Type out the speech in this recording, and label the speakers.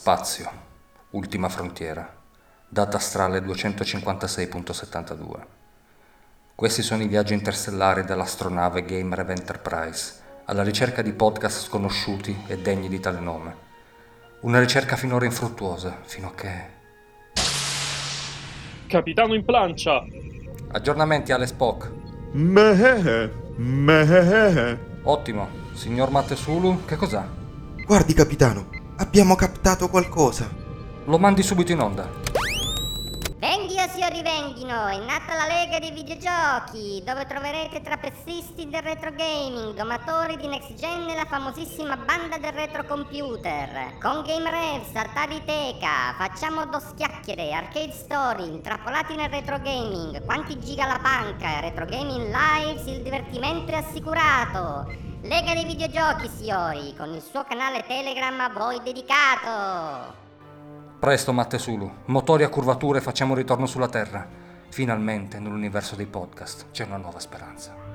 Speaker 1: Spazio, ultima frontiera, data astrale 256.72. Questi sono i viaggi interstellari dell'astronave Gamerev Enterprise, alla ricerca di podcast sconosciuti e degni di tale nome. Una ricerca finora infruttuosa, fino a che...
Speaker 2: Capitano in plancia!
Speaker 1: Aggiornamenti alle Spock.
Speaker 3: Mehehe, mehehe.
Speaker 1: Ottimo. Signor Mattesulu, che cos'ha?
Speaker 4: Guardi, capitano, abbiamo captato qualcosa.
Speaker 1: Lo mandi subito in onda.
Speaker 5: Si rivenghino, è nata la Lega dei Videogiochi, dove troverete trapezzisti del retro gaming, domatori di next gen e la famosissima banda del retro computer. Con Game Revs, Artaviteca, facciamo dos chiacchiere, arcade story, intrappolati nel retro gaming, quanti giga la panca, retro gaming lives, il divertimento è assicurato. Lega dei Videogiochi, signori, con il suo canale Telegram a voi dedicato.
Speaker 1: Presto, Mattesulu. Motori a curvature, facciamo ritorno sulla Terra. Finalmente, nell'universo dei podcast, c'è una nuova speranza.